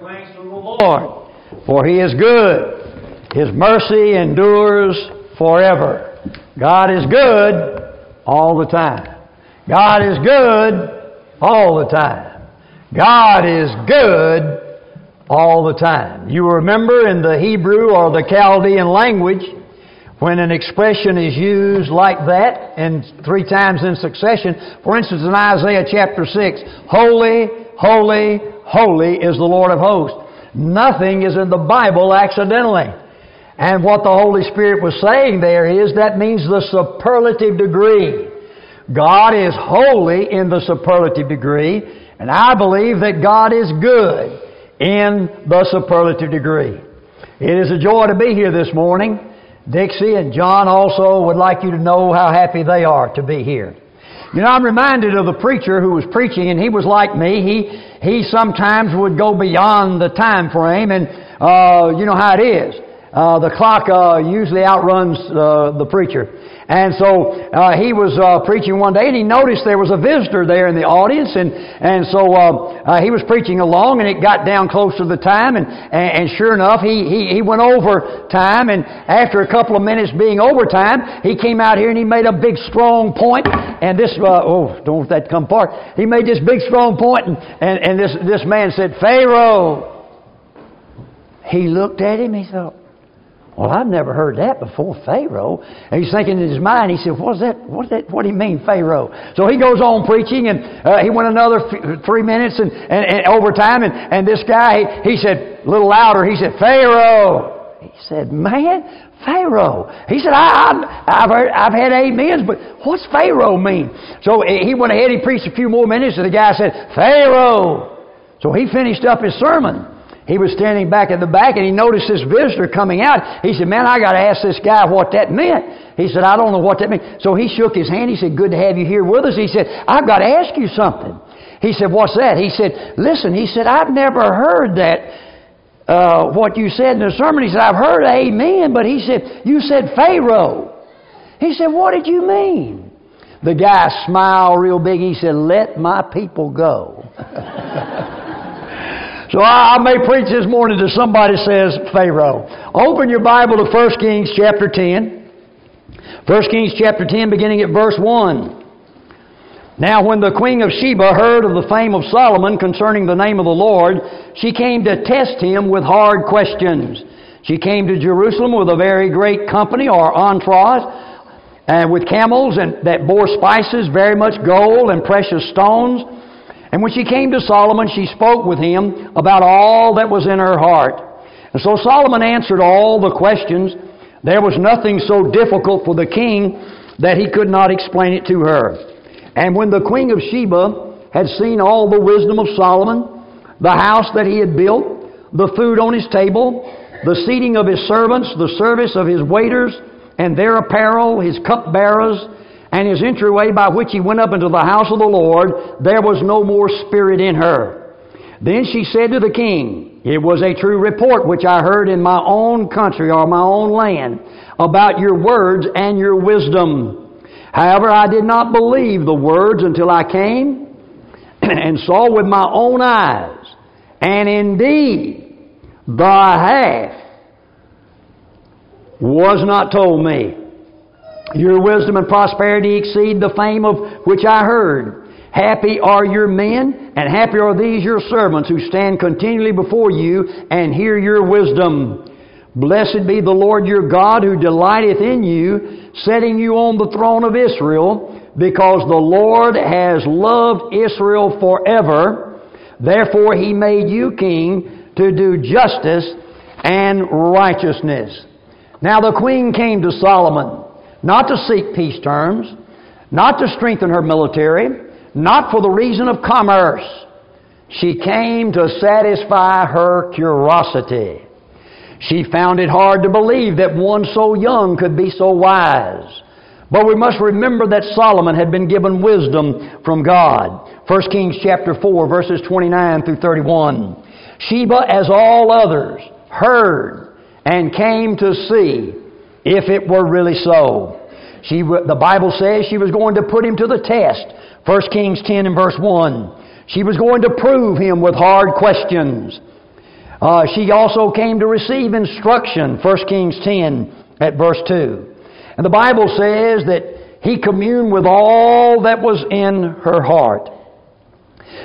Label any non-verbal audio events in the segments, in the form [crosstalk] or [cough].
thanks to the Lord, for He is good. His mercy endures forever. God is good all the time. God is good all the time. God is good all the time. You remember in the Hebrew or the Chaldean language, when an expression is used like that and three times in succession, for instance in Isaiah chapter 6, Holy, Holy, Holy is the Lord of hosts. Nothing is in the Bible accidentally. And what the Holy Spirit was saying there is that means the superlative degree. God is holy in the superlative degree, and I believe that God is good in the superlative degree. It is a joy to be here this morning. Dixie and John also would like you to know how happy they are to be here. You know, I'm reminded of the preacher who was preaching, and he was like me. He he sometimes would go beyond the time frame, and uh, you know how it is. Uh, the clock uh, usually outruns uh, the preacher. And so uh, he was uh, preaching one day, and he noticed there was a visitor there in the audience, and and so uh, he was preaching along, and it got down close to the time, and and, and sure enough, he, he he went over time, and after a couple of minutes being over time, he came out here and he made a big strong point, and this oh don't let that come apart. He made this big strong point, and and, and this this man said Pharaoh. He looked at him. He thought, well, I've never heard that before, Pharaoh. And he's thinking in his mind, he said, what's that, what's that, what do you mean, Pharaoh? So he goes on preaching, and uh, he went another f- three minutes and, and, and over time, and, and this guy, he, he said, a little louder, he said, Pharaoh. He said, man, Pharaoh. He said, I, have heard, I've had amens, but what's Pharaoh mean? So he went ahead, he preached a few more minutes, and the guy said, Pharaoh. So he finished up his sermon. He was standing back in the back and he noticed this visitor coming out. He said, Man, I got to ask this guy what that meant. He said, I don't know what that meant. So he shook his hand. He said, Good to have you here with us. He said, I've got to ask you something. He said, What's that? He said, Listen, he said, I've never heard that. Uh, what you said in the sermon, he said, I've heard amen, but he said, You said Pharaoh. He said, What did you mean? The guy smiled real big. He said, Let my people go. [laughs] So I, I may preach this morning to somebody says Pharaoh. Open your Bible to 1 Kings chapter 10. 1 Kings chapter 10 beginning at verse 1. Now when the queen of Sheba heard of the fame of Solomon concerning the name of the Lord, she came to test him with hard questions. She came to Jerusalem with a very great company or entourage, and with camels and that bore spices, very much gold and precious stones. And when she came to Solomon, she spoke with him about all that was in her heart. And so Solomon answered all the questions. There was nothing so difficult for the king that he could not explain it to her. And when the queen of Sheba had seen all the wisdom of Solomon, the house that he had built, the food on his table, the seating of his servants, the service of his waiters, and their apparel, his cupbearers, and his entryway by which he went up into the house of the Lord, there was no more spirit in her. Then she said to the king, It was a true report which I heard in my own country or my own land about your words and your wisdom. However, I did not believe the words until I came [clears throat] and saw with my own eyes. And indeed, the half was not told me. Your wisdom and prosperity exceed the fame of which I heard. Happy are your men, and happy are these your servants who stand continually before you and hear your wisdom. Blessed be the Lord your God who delighteth in you, setting you on the throne of Israel, because the Lord has loved Israel forever. Therefore he made you king to do justice and righteousness. Now the queen came to Solomon not to seek peace terms, not to strengthen her military, not for the reason of commerce. She came to satisfy her curiosity. She found it hard to believe that one so young could be so wise. But we must remember that Solomon had been given wisdom from God. 1 Kings chapter 4 verses 29 through 31. Sheba, as all others, heard and came to see if it were really so. She, the Bible says she was going to put him to the test. 1 Kings 10 and verse 1. She was going to prove him with hard questions. Uh, she also came to receive instruction, 1 Kings 10 at verse 2. And the Bible says that he communed with all that was in her heart.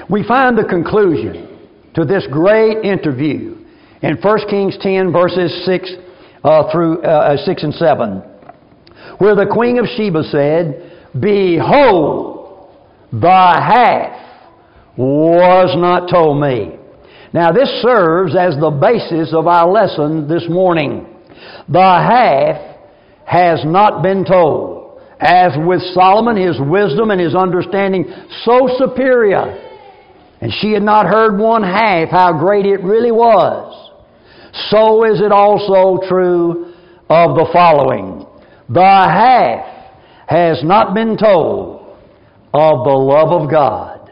We find the conclusion to this great interview in 1 Kings 10 verses 6 uh, through uh, 6 and 7, where the Queen of Sheba said, Behold, the half was not told me. Now this serves as the basis of our lesson this morning. The half has not been told. As with Solomon, his wisdom and his understanding so superior, and she had not heard one half how great it really was so is it also true of the following. The half has not been told of the love of God.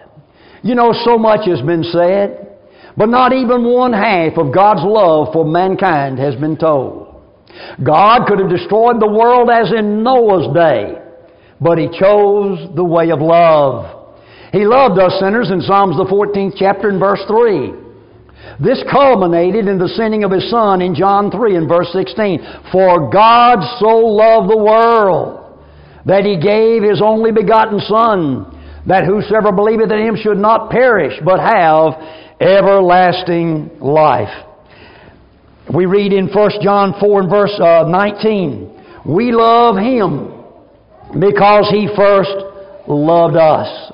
You know, so much has been said, but not even one half of God's love for mankind has been told. God could have destroyed the world as in Noah's day, but He chose the way of love. He loved us sinners in Psalms the 14th chapter and verse 3. This culminated in the sending of His Son in John 3 and verse 16. For God so loved the world that He gave His only begotten Son, that whosoever believeth in Him should not perish, but have everlasting life. We read in 1 John 4 and verse uh, 19, We love Him because He first loved us.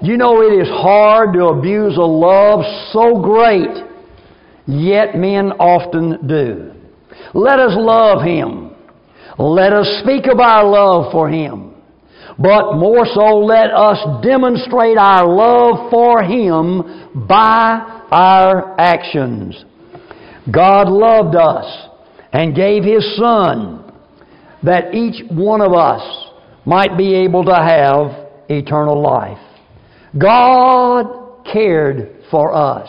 You know it is hard to abuse a love so great, yet men often do. Let us love Him. Let us speak of our love for Him. But more so, let us demonstrate our love for Him by our actions. God loved us and gave His Son that each one of us might be able to have eternal life. God cared for us.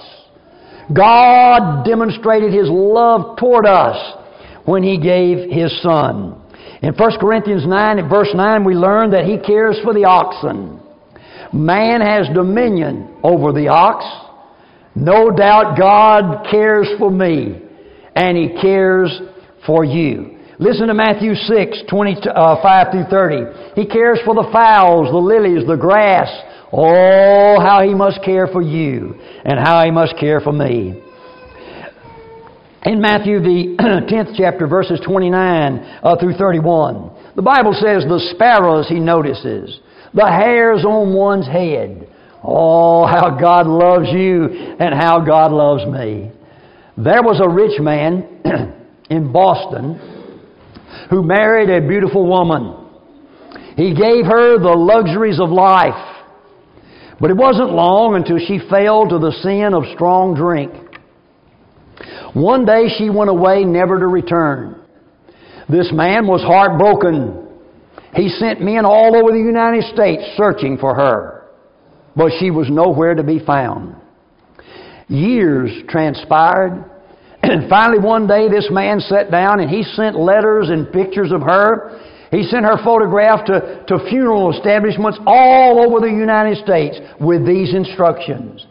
God demonstrated His love toward us when He gave His Son. In 1 Corinthians 9, verse 9, we learn that He cares for the oxen. Man has dominion over the ox. No doubt God cares for me, and He cares for you. Listen to Matthew 6, 25 uh, through 30. He cares for the fowls, the lilies, the grass, Oh, how He must care for you and how He must care for me. In Matthew, the [clears throat] 10th chapter, verses 29 uh, through 31, the Bible says, The sparrows He notices, the hairs on one's head. Oh, how God loves you and how God loves me. There was a rich man [clears throat] in Boston who married a beautiful woman. He gave her the luxuries of life. But it wasn't long until she fell to the sin of strong drink. One day she went away never to return. This man was heartbroken. He sent men all over the United States searching for her, but she was nowhere to be found. Years transpired, [clears throat] and finally one day this man sat down and he sent letters and pictures of her he sent her photograph to, to funeral establishments all over the United States with these instructions.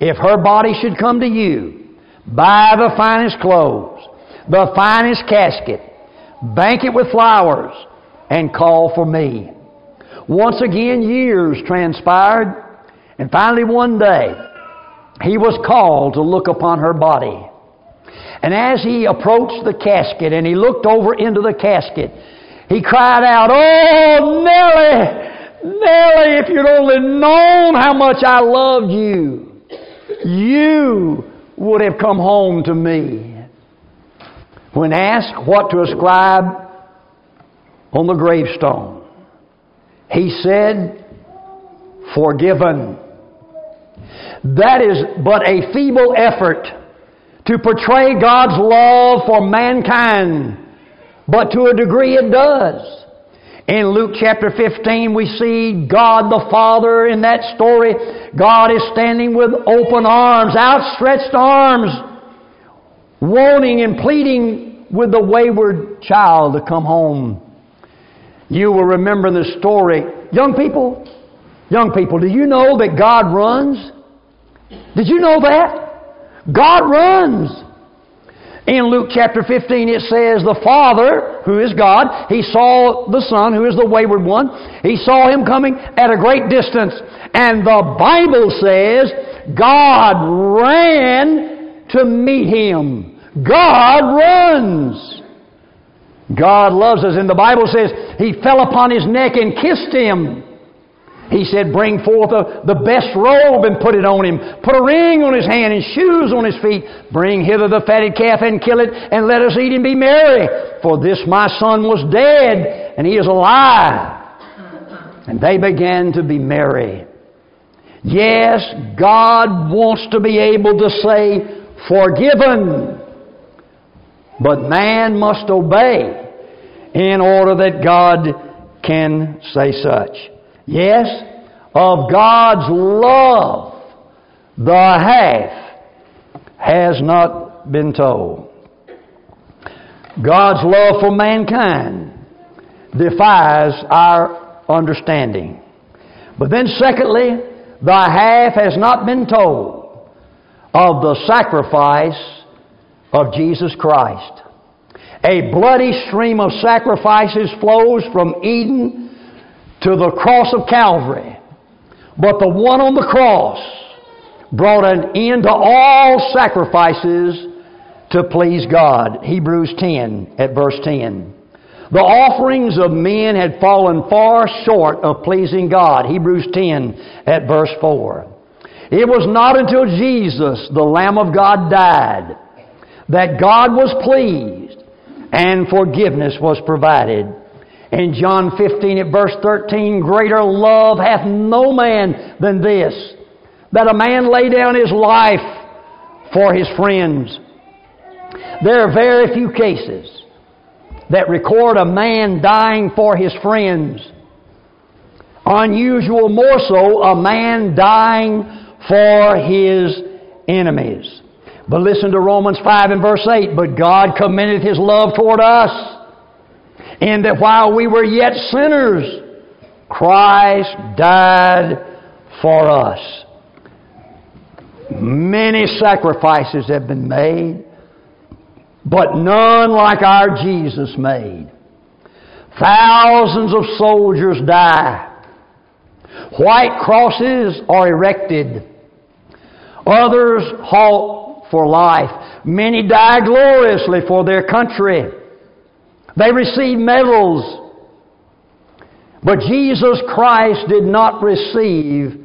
If her body should come to you, buy the finest clothes, the finest casket, bank it with flowers, and call for me. Once again, years transpired, and finally one day, he was called to look upon her body. And as he approached the casket and he looked over into the casket, he cried out, Oh, Nellie, Nellie, if you'd only known how much I loved you, you would have come home to me. When asked what to ascribe on the gravestone, he said, Forgiven. That is but a feeble effort to portray God's love for mankind but to a degree it does. In Luke chapter 15, we see God the Father in that story. God is standing with open arms, outstretched arms, wanting and pleading with the wayward child to come home. You will remember the story. Young people, young people, do you know that God runs? Did you know that? God runs. In Luke chapter 15 it says, The Father, who is God, He saw the Son, who is the wayward one. He saw Him coming at a great distance. And the Bible says, God ran to meet Him. God runs. God loves us. And the Bible says, He fell upon His neck and kissed Him. He said, Bring forth a, the best robe and put it on him. Put a ring on his hand and shoes on his feet. Bring hither the fatted calf and kill it, and let us eat and be merry. For this my son was dead, and he is alive. And they began to be merry. Yes, God wants to be able to say, Forgiven. But man must obey in order that God can say such. Yes, of God's love, the half has not been told. God's love for mankind defies our understanding. But then, secondly, the half has not been told of the sacrifice of Jesus Christ. A bloody stream of sacrifices flows from Eden to the cross of Calvary. But the one on the cross brought an end to all sacrifices to please God. Hebrews 10 at verse 10. The offerings of men had fallen far short of pleasing God. Hebrews 10 at verse 4. It was not until Jesus, the Lamb of God, died that God was pleased and forgiveness was provided. In John 15 at verse 13, greater love hath no man than this, that a man lay down his life for his friends. There are very few cases that record a man dying for his friends. Unusual more so, a man dying for his enemies. But listen to Romans 5 and verse 8. But God commended His love toward us in that while we were yet sinners, Christ died for us. Many sacrifices have been made, but none like our Jesus made. Thousands of soldiers die. White crosses are erected. Others halt for life. Many die gloriously for their country. They received medals. But Jesus Christ did not receive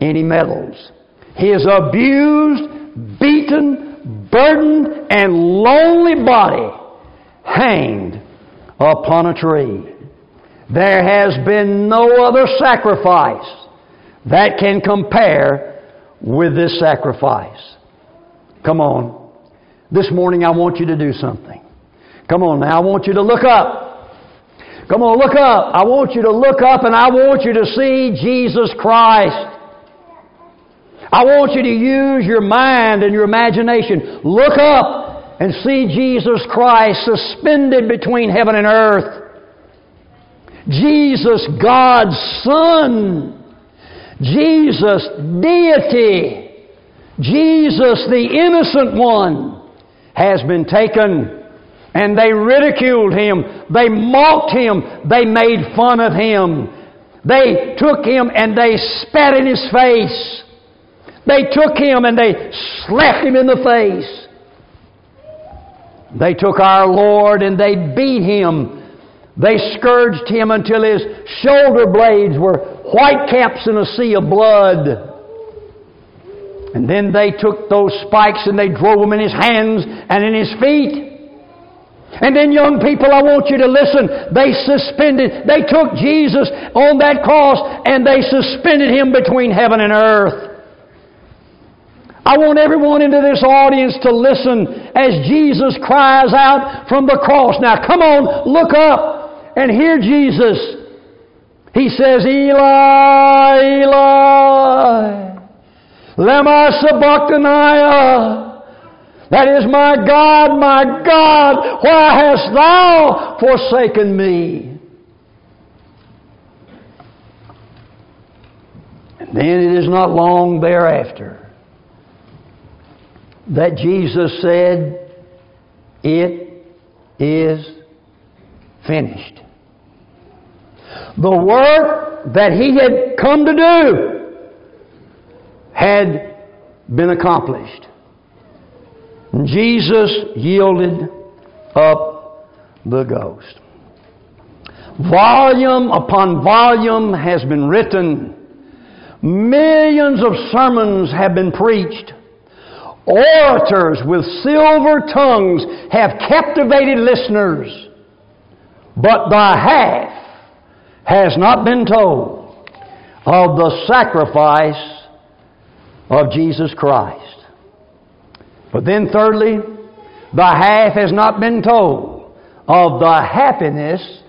any medals. His abused, beaten, burdened, and lonely body hanged upon a tree. There has been no other sacrifice that can compare with this sacrifice. Come on. This morning I want you to do something. Come on now, I want you to look up. Come on, look up. I want you to look up and I want you to see Jesus Christ. I want you to use your mind and your imagination. Look up and see Jesus Christ suspended between heaven and earth. Jesus, God's Son. Jesus, deity. Jesus, the innocent one, has been taken and they ridiculed him. They mocked him. They made fun of him. They took him and they spat in his face. They took him and they slapped him in the face. They took our Lord and they beat him. They scourged him until his shoulder blades were white caps in a sea of blood. And then they took those spikes and they drove them in his hands and in his feet. And then, young people, I want you to listen. They suspended, they took Jesus on that cross and they suspended him between heaven and earth. I want everyone into this audience to listen as Jesus cries out from the cross. Now, come on, look up and hear Jesus. He says, Eli, Eli, lema sabachthani. That is, my God, my God, why hast thou forsaken me? And then it is not long thereafter that Jesus said, It is finished. The work that he had come to do had been accomplished. And Jesus yielded up the ghost. Volume upon volume has been written. Millions of sermons have been preached. Orators with silver tongues have captivated listeners. But the half has not been told of the sacrifice of Jesus Christ. But then, thirdly, the half has not been told of the happiness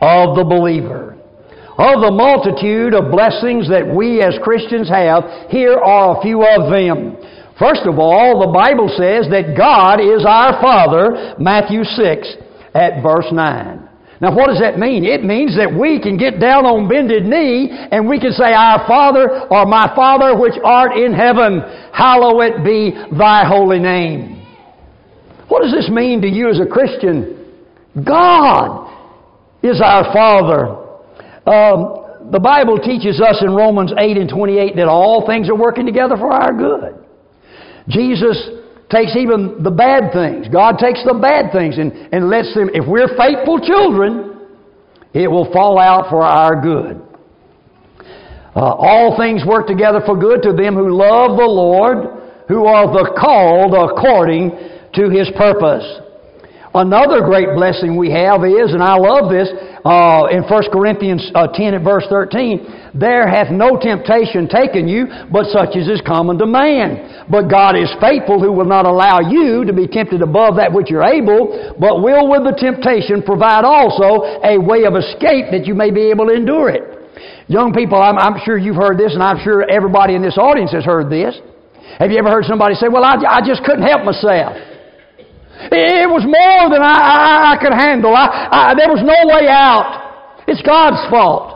of the believer. Of the multitude of blessings that we as Christians have, here are a few of them. First of all, the Bible says that God is our Father, Matthew 6 at verse 9. Now, what does that mean? It means that we can get down on bended knee and we can say, Our Father, or my Father which art in heaven, hallowed be thy holy name. What does this mean to you as a Christian? God is our Father. Um, the Bible teaches us in Romans 8 and 28 that all things are working together for our good. Jesus takes even the bad things. God takes the bad things and, and lets them, if we're faithful children, it will fall out for our good. Uh, all things work together for good to them who love the Lord, who are the called according to His purpose. Another great blessing we have is, and I love this, uh, in 1 Corinthians uh, 10 and verse 13, there hath no temptation taken you, but such as is common to man. But God is faithful, who will not allow you to be tempted above that which you're able, but will with the temptation provide also a way of escape that you may be able to endure it. Young people, I'm, I'm sure you've heard this, and I'm sure everybody in this audience has heard this. Have you ever heard somebody say, Well, I, I just couldn't help myself? It was more than I, I, I could handle. I, there was no way out. It's God's fault.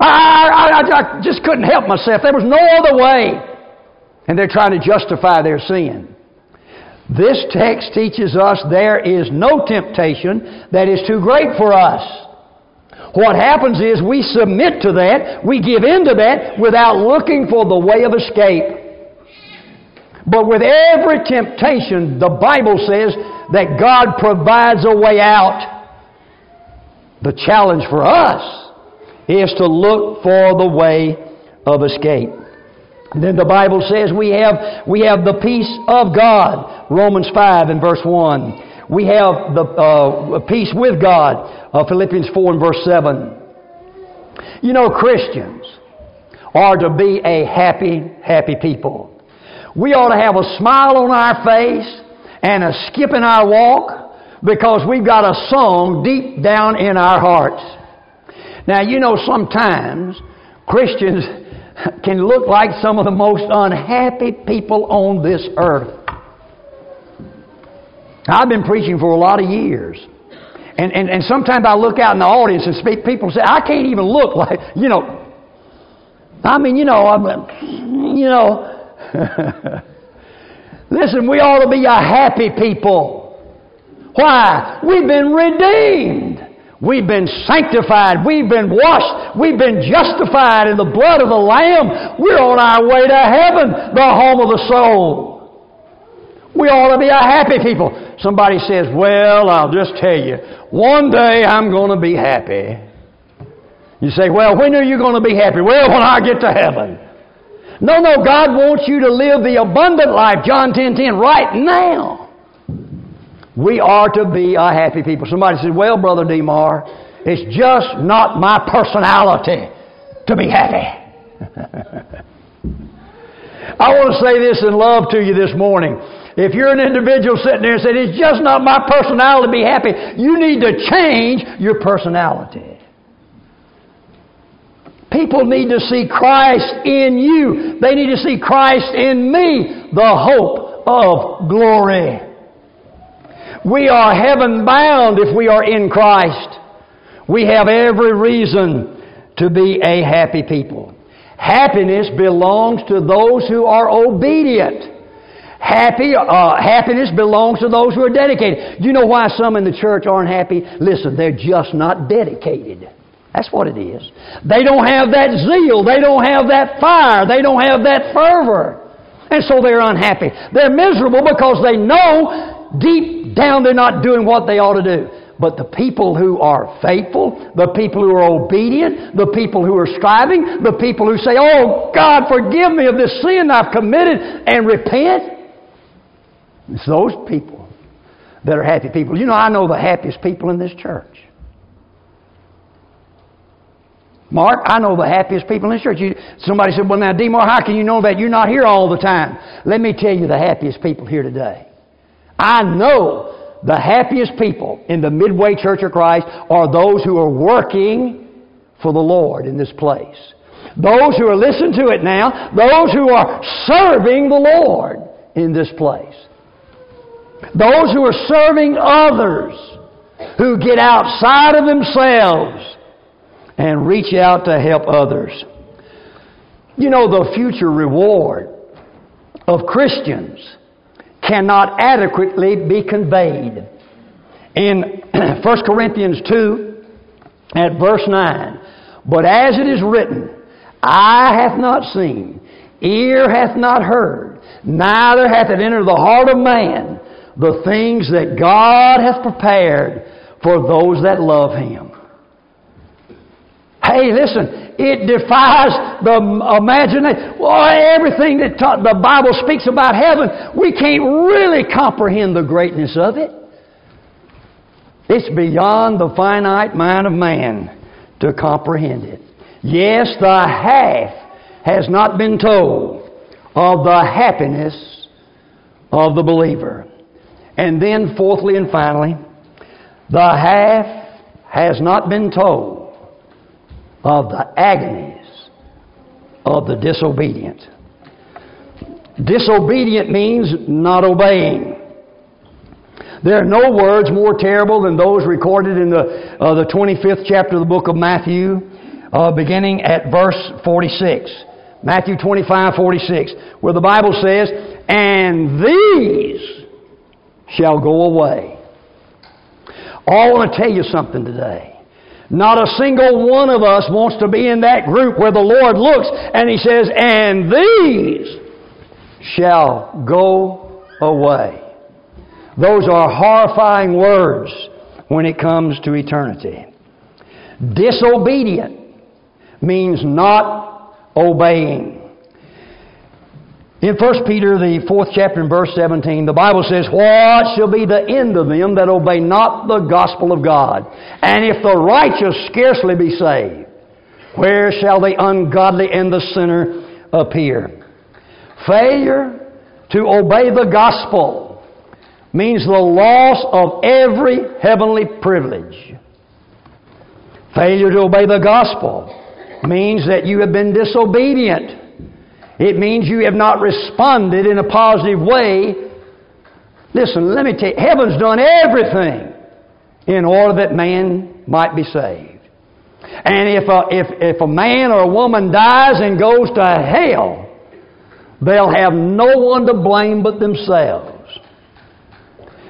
I, just couldn't help myself. There was no other way. And they're trying to justify their sin. This text teaches us there is no temptation that is too great for us. What happens is we submit to that, we give in to that without looking for the way of escape. But with every temptation, the Bible says that God provides a way out. The challenge for us is to look for the way of escape. Then the Bible says we have, we have the peace of God, Romans 5 and verse 1. We have the uh, peace with God, uh, Philippians 4 and verse 7. You know, Christians are to be a happy, happy people. We ought to have a smile on our face and a skip in our walk because we've got a song deep down in our hearts. Now, you know, sometimes Christians [laughs] can look like some of the most unhappy people on this earth. I've been preaching for a lot of years. And, and, and sometimes I look out in the audience and speak, people say, I can't even look like, [laughs] you know, I mean, you know, I'm, you know, [laughs] Listen, we ought to be a happy people. Why? We've been redeemed. We've been sanctified. We've been washed. We've been justified in the blood of the Lamb. We're on our way to heaven, the home of the soul. We ought to be a happy people. Somebody says, Well, I'll just tell you, one day I'm going to be happy. You say, Well, when are you going to be happy? Well, when I get to heaven. No, no, God wants you to live the abundant life, John 10 10, right now. We are to be a happy people. Somebody says, Well, Brother DeMar, it's just not my personality to be happy. [laughs] I want to say this in love to you this morning. If you're an individual sitting there and saying, It's just not my personality to be happy, you need to change your personality. People need to see Christ in you. They need to see Christ in me, the hope of glory. We are heaven bound if we are in Christ. We have every reason to be a happy people. Happiness belongs to those who are obedient. Happy, uh, happiness belongs to those who are dedicated. You know why some in the church aren't happy? Listen, they're just not dedicated. That's what it is. They don't have that zeal. They don't have that fire. They don't have that fervor. And so they're unhappy. They're miserable because they know deep down they're not doing what they ought to do. But the people who are faithful, the people who are obedient, the people who are striving, the people who say, Oh God, forgive me of this sin I've committed and repent, it's those people that are happy people. You know, I know the happiest people in this church. Mark, I know the happiest people in this church. You, somebody said, Well, now, D. Mark, how can you know that? You're not here all the time. Let me tell you the happiest people here today. I know the happiest people in the Midway Church of Christ are those who are working for the Lord in this place. Those who are listening to it now, those who are serving the Lord in this place. Those who are serving others, who get outside of themselves and reach out to help others. You know, the future reward of Christians cannot adequately be conveyed. In [clears throat] 1 Corinthians 2, at verse 9, but as it is written, eye hath not seen, ear hath not heard, neither hath it entered the heart of man the things that God hath prepared for those that love Him. Hey, listen, it defies the imagination. Well, everything that ta- the Bible speaks about heaven, we can't really comprehend the greatness of it. It's beyond the finite mind of man to comprehend it. Yes, the half has not been told of the happiness of the believer. And then, fourthly and finally, the half has not been told of the agonies of the disobedient. Disobedient means not obeying. There are no words more terrible than those recorded in the, uh, the 25th chapter of the book of Matthew, uh, beginning at verse 46. Matthew 25, 46, where the Bible says, And these shall go away. Oh, I want to tell you something today. Not a single one of us wants to be in that group where the Lord looks and He says, and these shall go away. Those are horrifying words when it comes to eternity. Disobedient means not obeying. In 1 Peter, the fourth chapter and verse 17, the Bible says, What shall be the end of them that obey not the gospel of God? And if the righteous scarcely be saved, where shall the ungodly and the sinner appear? Failure to obey the gospel means the loss of every heavenly privilege. Failure to obey the gospel means that you have been disobedient it means you have not responded in a positive way. Listen, let me tell you, heaven's done everything in order that man might be saved. And if a, if, if a man or a woman dies and goes to hell, they'll have no one to blame but themselves.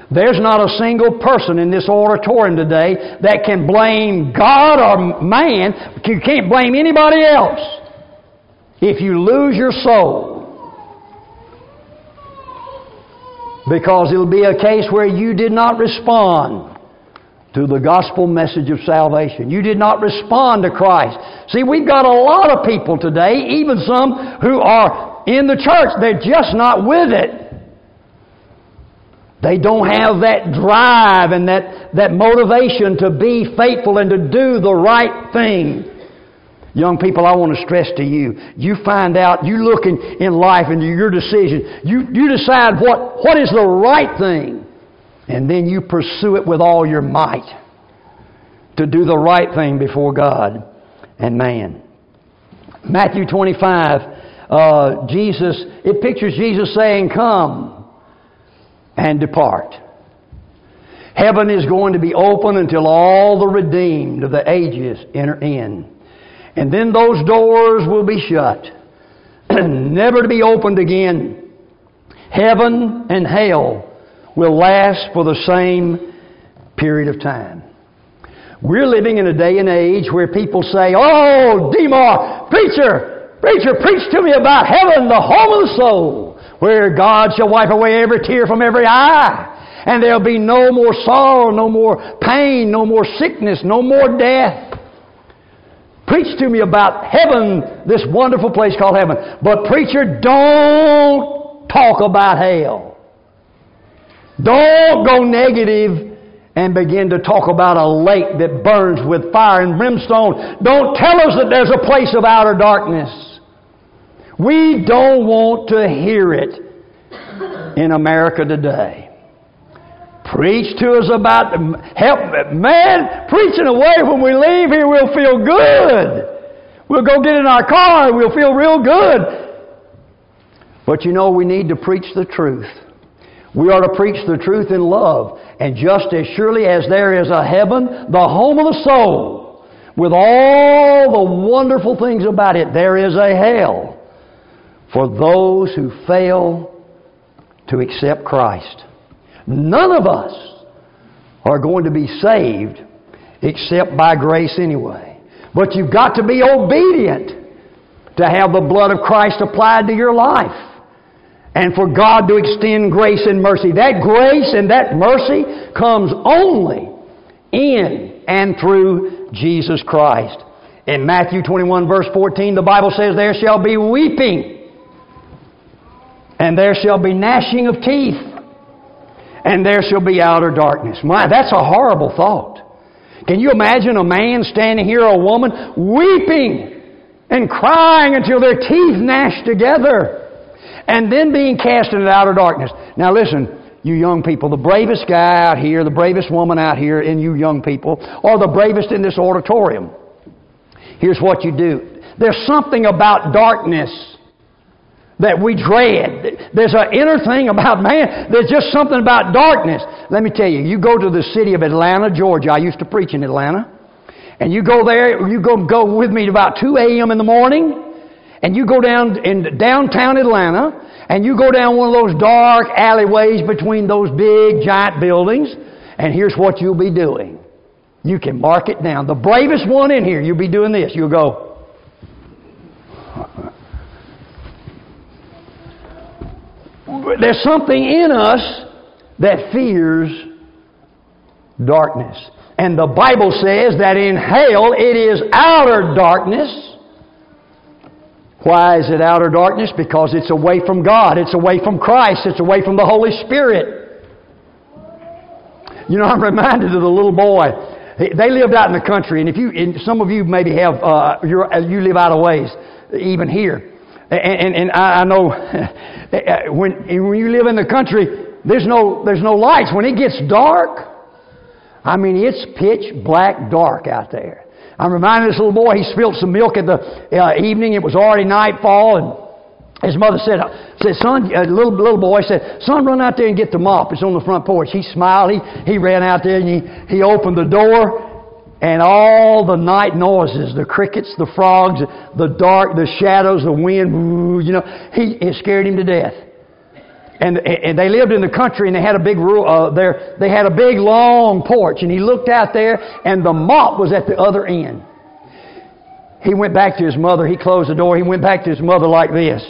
There's not a single person in this auditorium today that can blame God or man. You can't blame anybody else if you lose your soul, because it'll be a case where you did not respond to the gospel message of salvation. You did not respond to Christ. See, we've got a lot of people today, even some who are in the church, they're just not with it. They don't have that drive and that, that motivation to be faithful and to do the right thing. Young people, I want to stress to you, you find out, you look in, in life and your decision, you, you decide what, what is the right thing, and then you pursue it with all your might to do the right thing before God and man. Matthew 25, uh, Jesus, it pictures Jesus saying, Come and depart. Heaven is going to be open until all the redeemed of the ages enter in. And then those doors will be shut, [clears throat] never to be opened again. Heaven and hell will last for the same period of time. We're living in a day and age where people say, Oh, Demar, preacher, preacher, preach to me about heaven, the home of the soul, where God shall wipe away every tear from every eye. And there'll be no more sorrow, no more pain, no more sickness, no more death. Preach to me about heaven, this wonderful place called heaven. But preacher, don't talk about hell. Don't go negative and begin to talk about a lake that burns with fire and brimstone. Don't tell us that there's a place of outer darkness. We don't want to hear it in America today. Preach to us about help man preaching away when we leave here we'll feel good. We'll go get in our car, and we'll feel real good. But you know we need to preach the truth. We are to preach the truth in love. And just as surely as there is a heaven, the home of the soul, with all the wonderful things about it, there is a hell for those who fail to accept Christ. None of us are going to be saved except by grace anyway. But you've got to be obedient to have the blood of Christ applied to your life and for God to extend grace and mercy. That grace and that mercy comes only in and through Jesus Christ. In Matthew 21 verse 14, the Bible says, There shall be weeping, and there shall be gnashing of teeth, and there shall be outer darkness. My, that's a horrible thought. Can you imagine a man standing here, a woman, weeping and crying until their teeth gnash together? and then being cast into outer darkness. Now listen, you young people, the bravest guy out here, the bravest woman out here, and you young people, or the bravest in this auditorium. Here's what you do. There's something about darkness that we dread. There's an inner thing about man. There's just something about darkness. Let me tell you, you go to the city of Atlanta, Georgia. I used to preach in Atlanta. And you go there, you go, go with me about 2 a.m. in the morning and you go down in downtown Atlanta and you go down one of those dark alleyways between those big giant buildings, and here's what you'll be doing. You can mark it down. The bravest one in here, you'll be doing this. You'll go. There's something in us that fears darkness. And the Bible says that in hell it is outer darkness why is it outer darkness? Because it's away from God. It's away from Christ. It's away from the Holy Spirit. You know, [laughs] I'm reminded of the little boy. They lived out in the country, and if you, and some of you maybe have, uh, you live out of ways, even here. And, and, and I know [laughs] when, when you live in the country, there's no, there's no lights. When it gets dark, I mean, it's pitch black dark out there. I'm reminded this little boy, he spilled some milk in the uh, evening. It was already nightfall, and his mother said, said son, a little, little boy said, son, run out there and get the mop. It's on the front porch. He smiled. He, he ran out there and he, he opened the door. And all the night noises, the crickets, the frogs, the dark, the shadows, the wind, you know, he, it scared him to death. And, and they lived in the country and they had a big uh, there they had a big long porch and he looked out there and the mop was at the other end. He went back to his mother he closed the door he went back to his mother like this.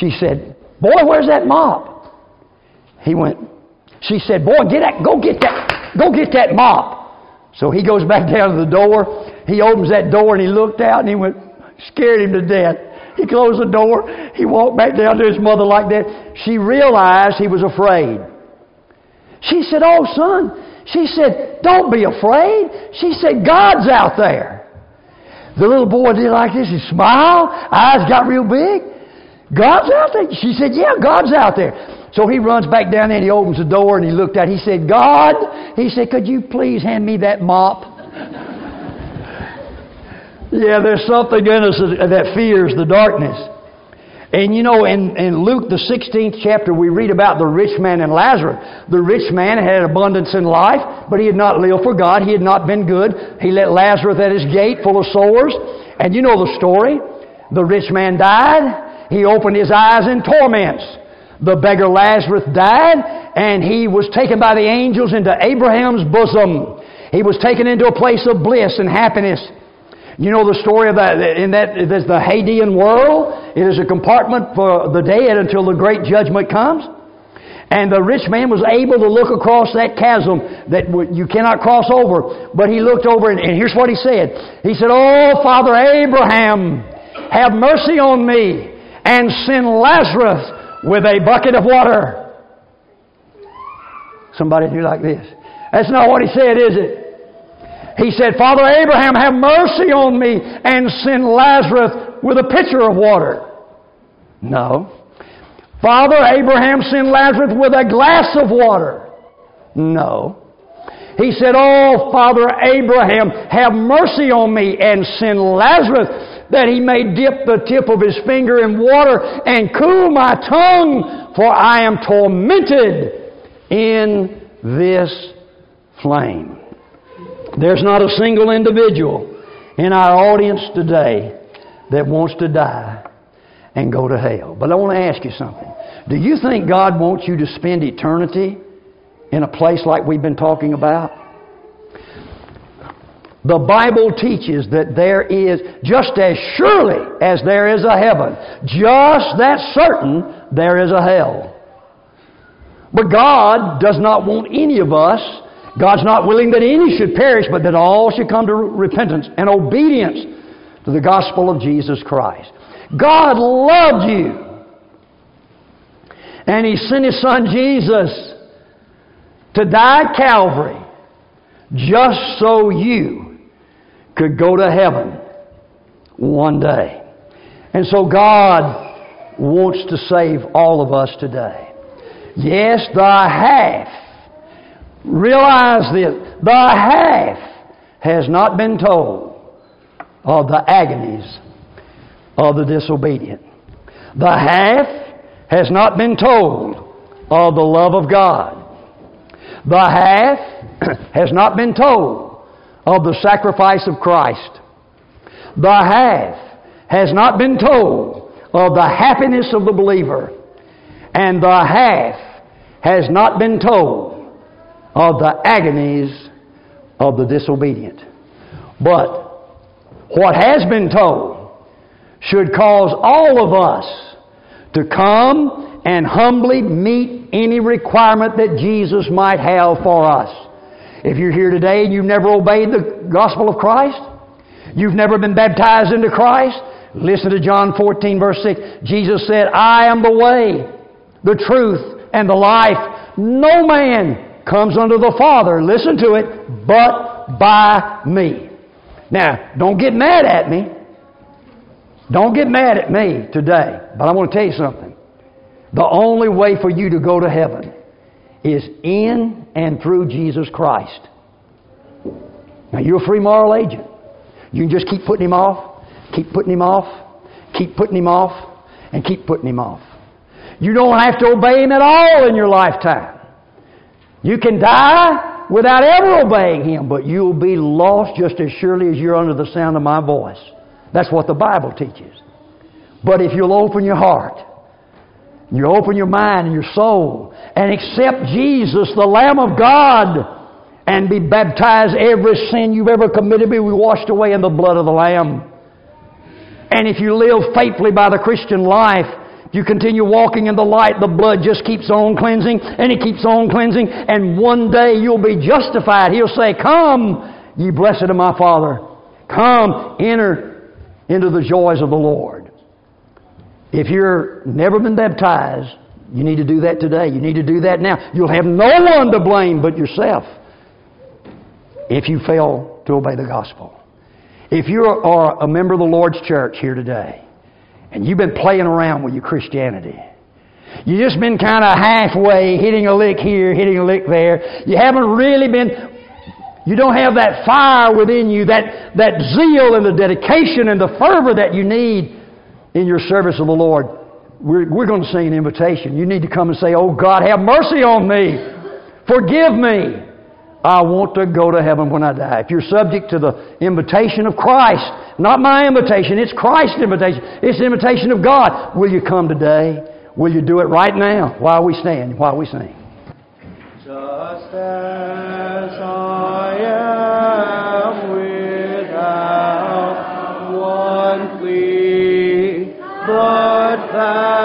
She said boy where's that mop? He went she said boy get that go get that go get that mop so he goes back down to the door he opens that door and he looked out and he went scared him to death he closed the door. He walked back down to his mother like that. She realized he was afraid. She said, Oh, son. She said, Don't be afraid. She said, God's out there. The little boy did like this. He smiled. Eyes got real big. God's out there. She said, Yeah, God's out there. So he runs back down there and he opens the door and he looked out. He said, God, he said, could you please hand me that mop? [laughs] Yeah, there's something in us that fears the darkness. And you know, in, in Luke, the 16th chapter, we read about the rich man and Lazarus. The rich man had abundance in life, but he had not lived for God. He had not been good. He let Lazarus at his gate full of sores. And you know the story. The rich man died. He opened his eyes in torments. The beggar Lazarus died, and he was taken by the angels into Abraham's bosom. He was taken into a place of bliss and happiness. You know the story of that, in that, there's the Hadean world. It is a compartment for the dead until the great judgment comes. And the rich man was able to look across that chasm that you cannot cross over. But he looked over and, and here's what he said. He said, Oh, Father Abraham, have mercy on me and send Lazarus with a bucket of water. Somebody do like this. That's not what he said, is it? He said, Father Abraham, have mercy on me and send Lazarus with a pitcher of water. No. Father Abraham, send Lazarus with a glass of water. No. He said, Oh, Father Abraham, have mercy on me and send Lazarus that he may dip the tip of his finger in water and cool my tongue, for I am tormented in this flame. There's not a single individual in our audience today that wants to die and go to hell. But I want to ask you something. Do you think God wants you to spend eternity in a place like we've been talking about? The Bible teaches that there is, just as surely as there is a heaven, just that certain there is a hell. But God does not want any of us God's not willing that any should perish, but that all should come to repentance and obedience to the gospel of Jesus Christ. God loved you. And He sent His Son Jesus to die at Calvary just so you could go to heaven one day. And so God wants to save all of us today. Yes, the half Realize this the half has not been told of the agonies of the disobedient. The half has not been told of the love of God. The half [clears throat] has not been told of the sacrifice of Christ. The half has not been told of the happiness of the believer. And the half has not been told of the agonies of the disobedient. But what has been told should cause all of us to come and humbly meet any requirement that Jesus might have for us. If you're here today and you've never obeyed the gospel of Christ, you've never been baptized into Christ, listen to John 14, verse 6. Jesus said, I am the way, the truth, and the life. No man comes unto the Father, listen to it, but by me. Now, don't get mad at me. Don't get mad at me today, but I want to tell you something. The only way for you to go to heaven is in and through Jesus Christ. Now, you're a free moral agent. You can just keep putting him off, keep putting him off, keep putting him off, and keep putting him off. You don't have to obey him at all in your lifetime. You can die without ever obeying Him, but you'll be lost just as surely as you're under the sound of my voice. That's what the Bible teaches. But if you'll open your heart, you open your mind and your soul, and accept Jesus, the Lamb of God, and be baptized, every sin you've ever committed will be washed away in the blood of the Lamb. And if you live faithfully by the Christian life, you continue walking in the light, the blood just keeps on cleansing and it keeps on cleansing, and one day you'll be justified. He'll say, Come, ye blessed of my Father. Come, enter into the joys of the Lord. If you're never been baptized, you need to do that today. You need to do that now. You'll have no one to blame but yourself if you fail to obey the gospel. If you are a member of the Lord's church here today, and you've been playing around with your Christianity. You've just been kind of halfway, hitting a lick here, hitting a lick there. You haven't really been, you don't have that fire within you, that, that zeal and the dedication and the fervor that you need in your service of the Lord. we're, we're going to sing an invitation. You need to come and say, Oh God, have mercy on me. Forgive me. I want to go to heaven when I die. If you're subject to the invitation of Christ, not my invitation, it's Christ's invitation. It's the invitation of God. Will you come today? Will you do it right now while we stand, while we sing? Just as but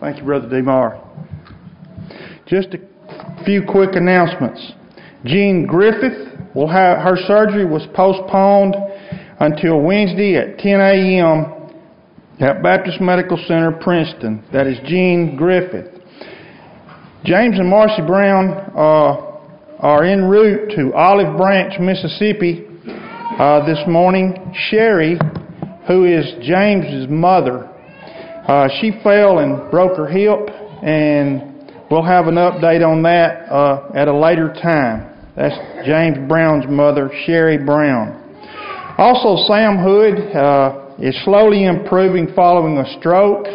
Thank you, Brother DeMar. Just a few quick announcements. Jean Griffith will have her surgery was postponed until Wednesday at 10 a.m. at Baptist Medical Center, Princeton. That is Jean Griffith. James and Marcy Brown uh, are en route to Olive Branch, Mississippi uh, this morning. Sherry, who is James's mother, uh, she fell and broke her hip, and we'll have an update on that uh, at a later time. That's James Brown's mother, Sherry Brown. Also, Sam Hood uh, is slowly improving following a stroke,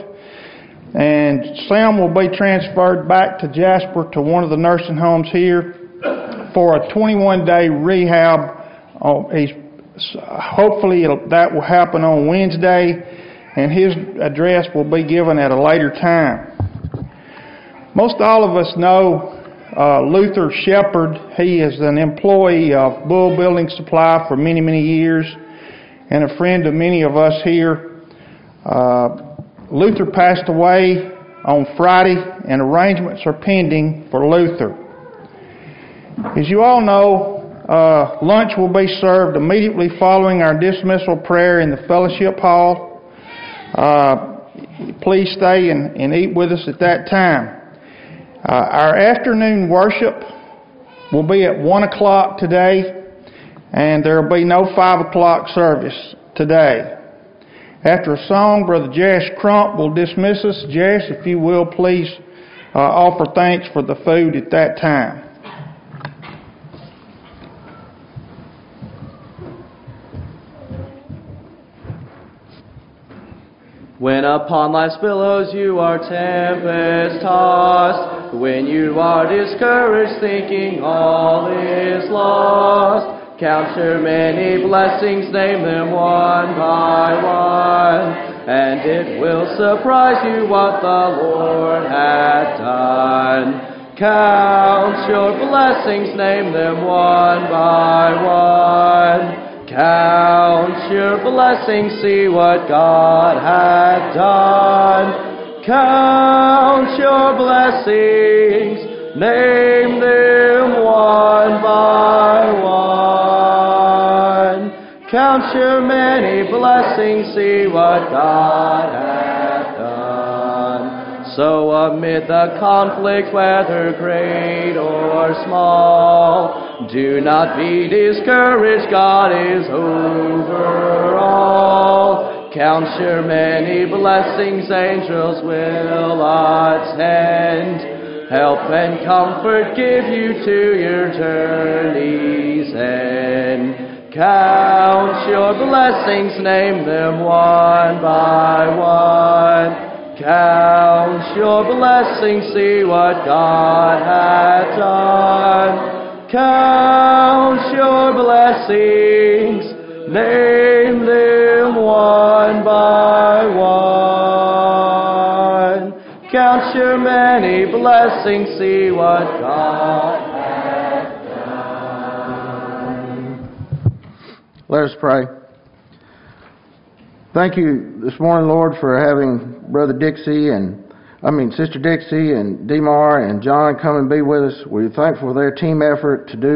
and Sam will be transferred back to Jasper to one of the nursing homes here for a 21-day rehab. Oh, he's hopefully that will happen on Wednesday and his address will be given at a later time. Most all of us know uh, Luther Shepard. He is an employee of Bull Building Supply for many, many years and a friend of many of us here. Uh, Luther passed away on Friday and arrangements are pending for Luther. As you all know, uh, lunch will be served immediately following our dismissal prayer in the fellowship hall. Uh, please stay and, and, eat with us at that time. Uh, our afternoon worship will be at 1 o'clock today, and there will be no 5 o'clock service today. After a song, Brother Jash Crump will dismiss us. Jash, if you will, please uh, offer thanks for the food at that time. When upon life's billows you are tempest tossed, when you are discouraged thinking all is lost, Count your many blessings, name them one by one, and it will surprise you what the Lord hath done. Count your blessings, name them one by one. Count your blessings, see what God hath done. Count your blessings, name them one by one. Count your many blessings, see what God hath done. So amid the conflict, whether great or small, do not be discouraged, God is over all. Count your many blessings, angels will attend. Help and comfort give you to your journey's end. Count your blessings, name them one by one. Count your blessings, see what God hath done. Count your blessings, name them one by one. Count your many blessings, see what God hath done. Let us pray. Thank you this morning, Lord, for having Brother Dixie and, I mean, Sister Dixie and Demar and John come and be with us. We're thankful for their team effort to do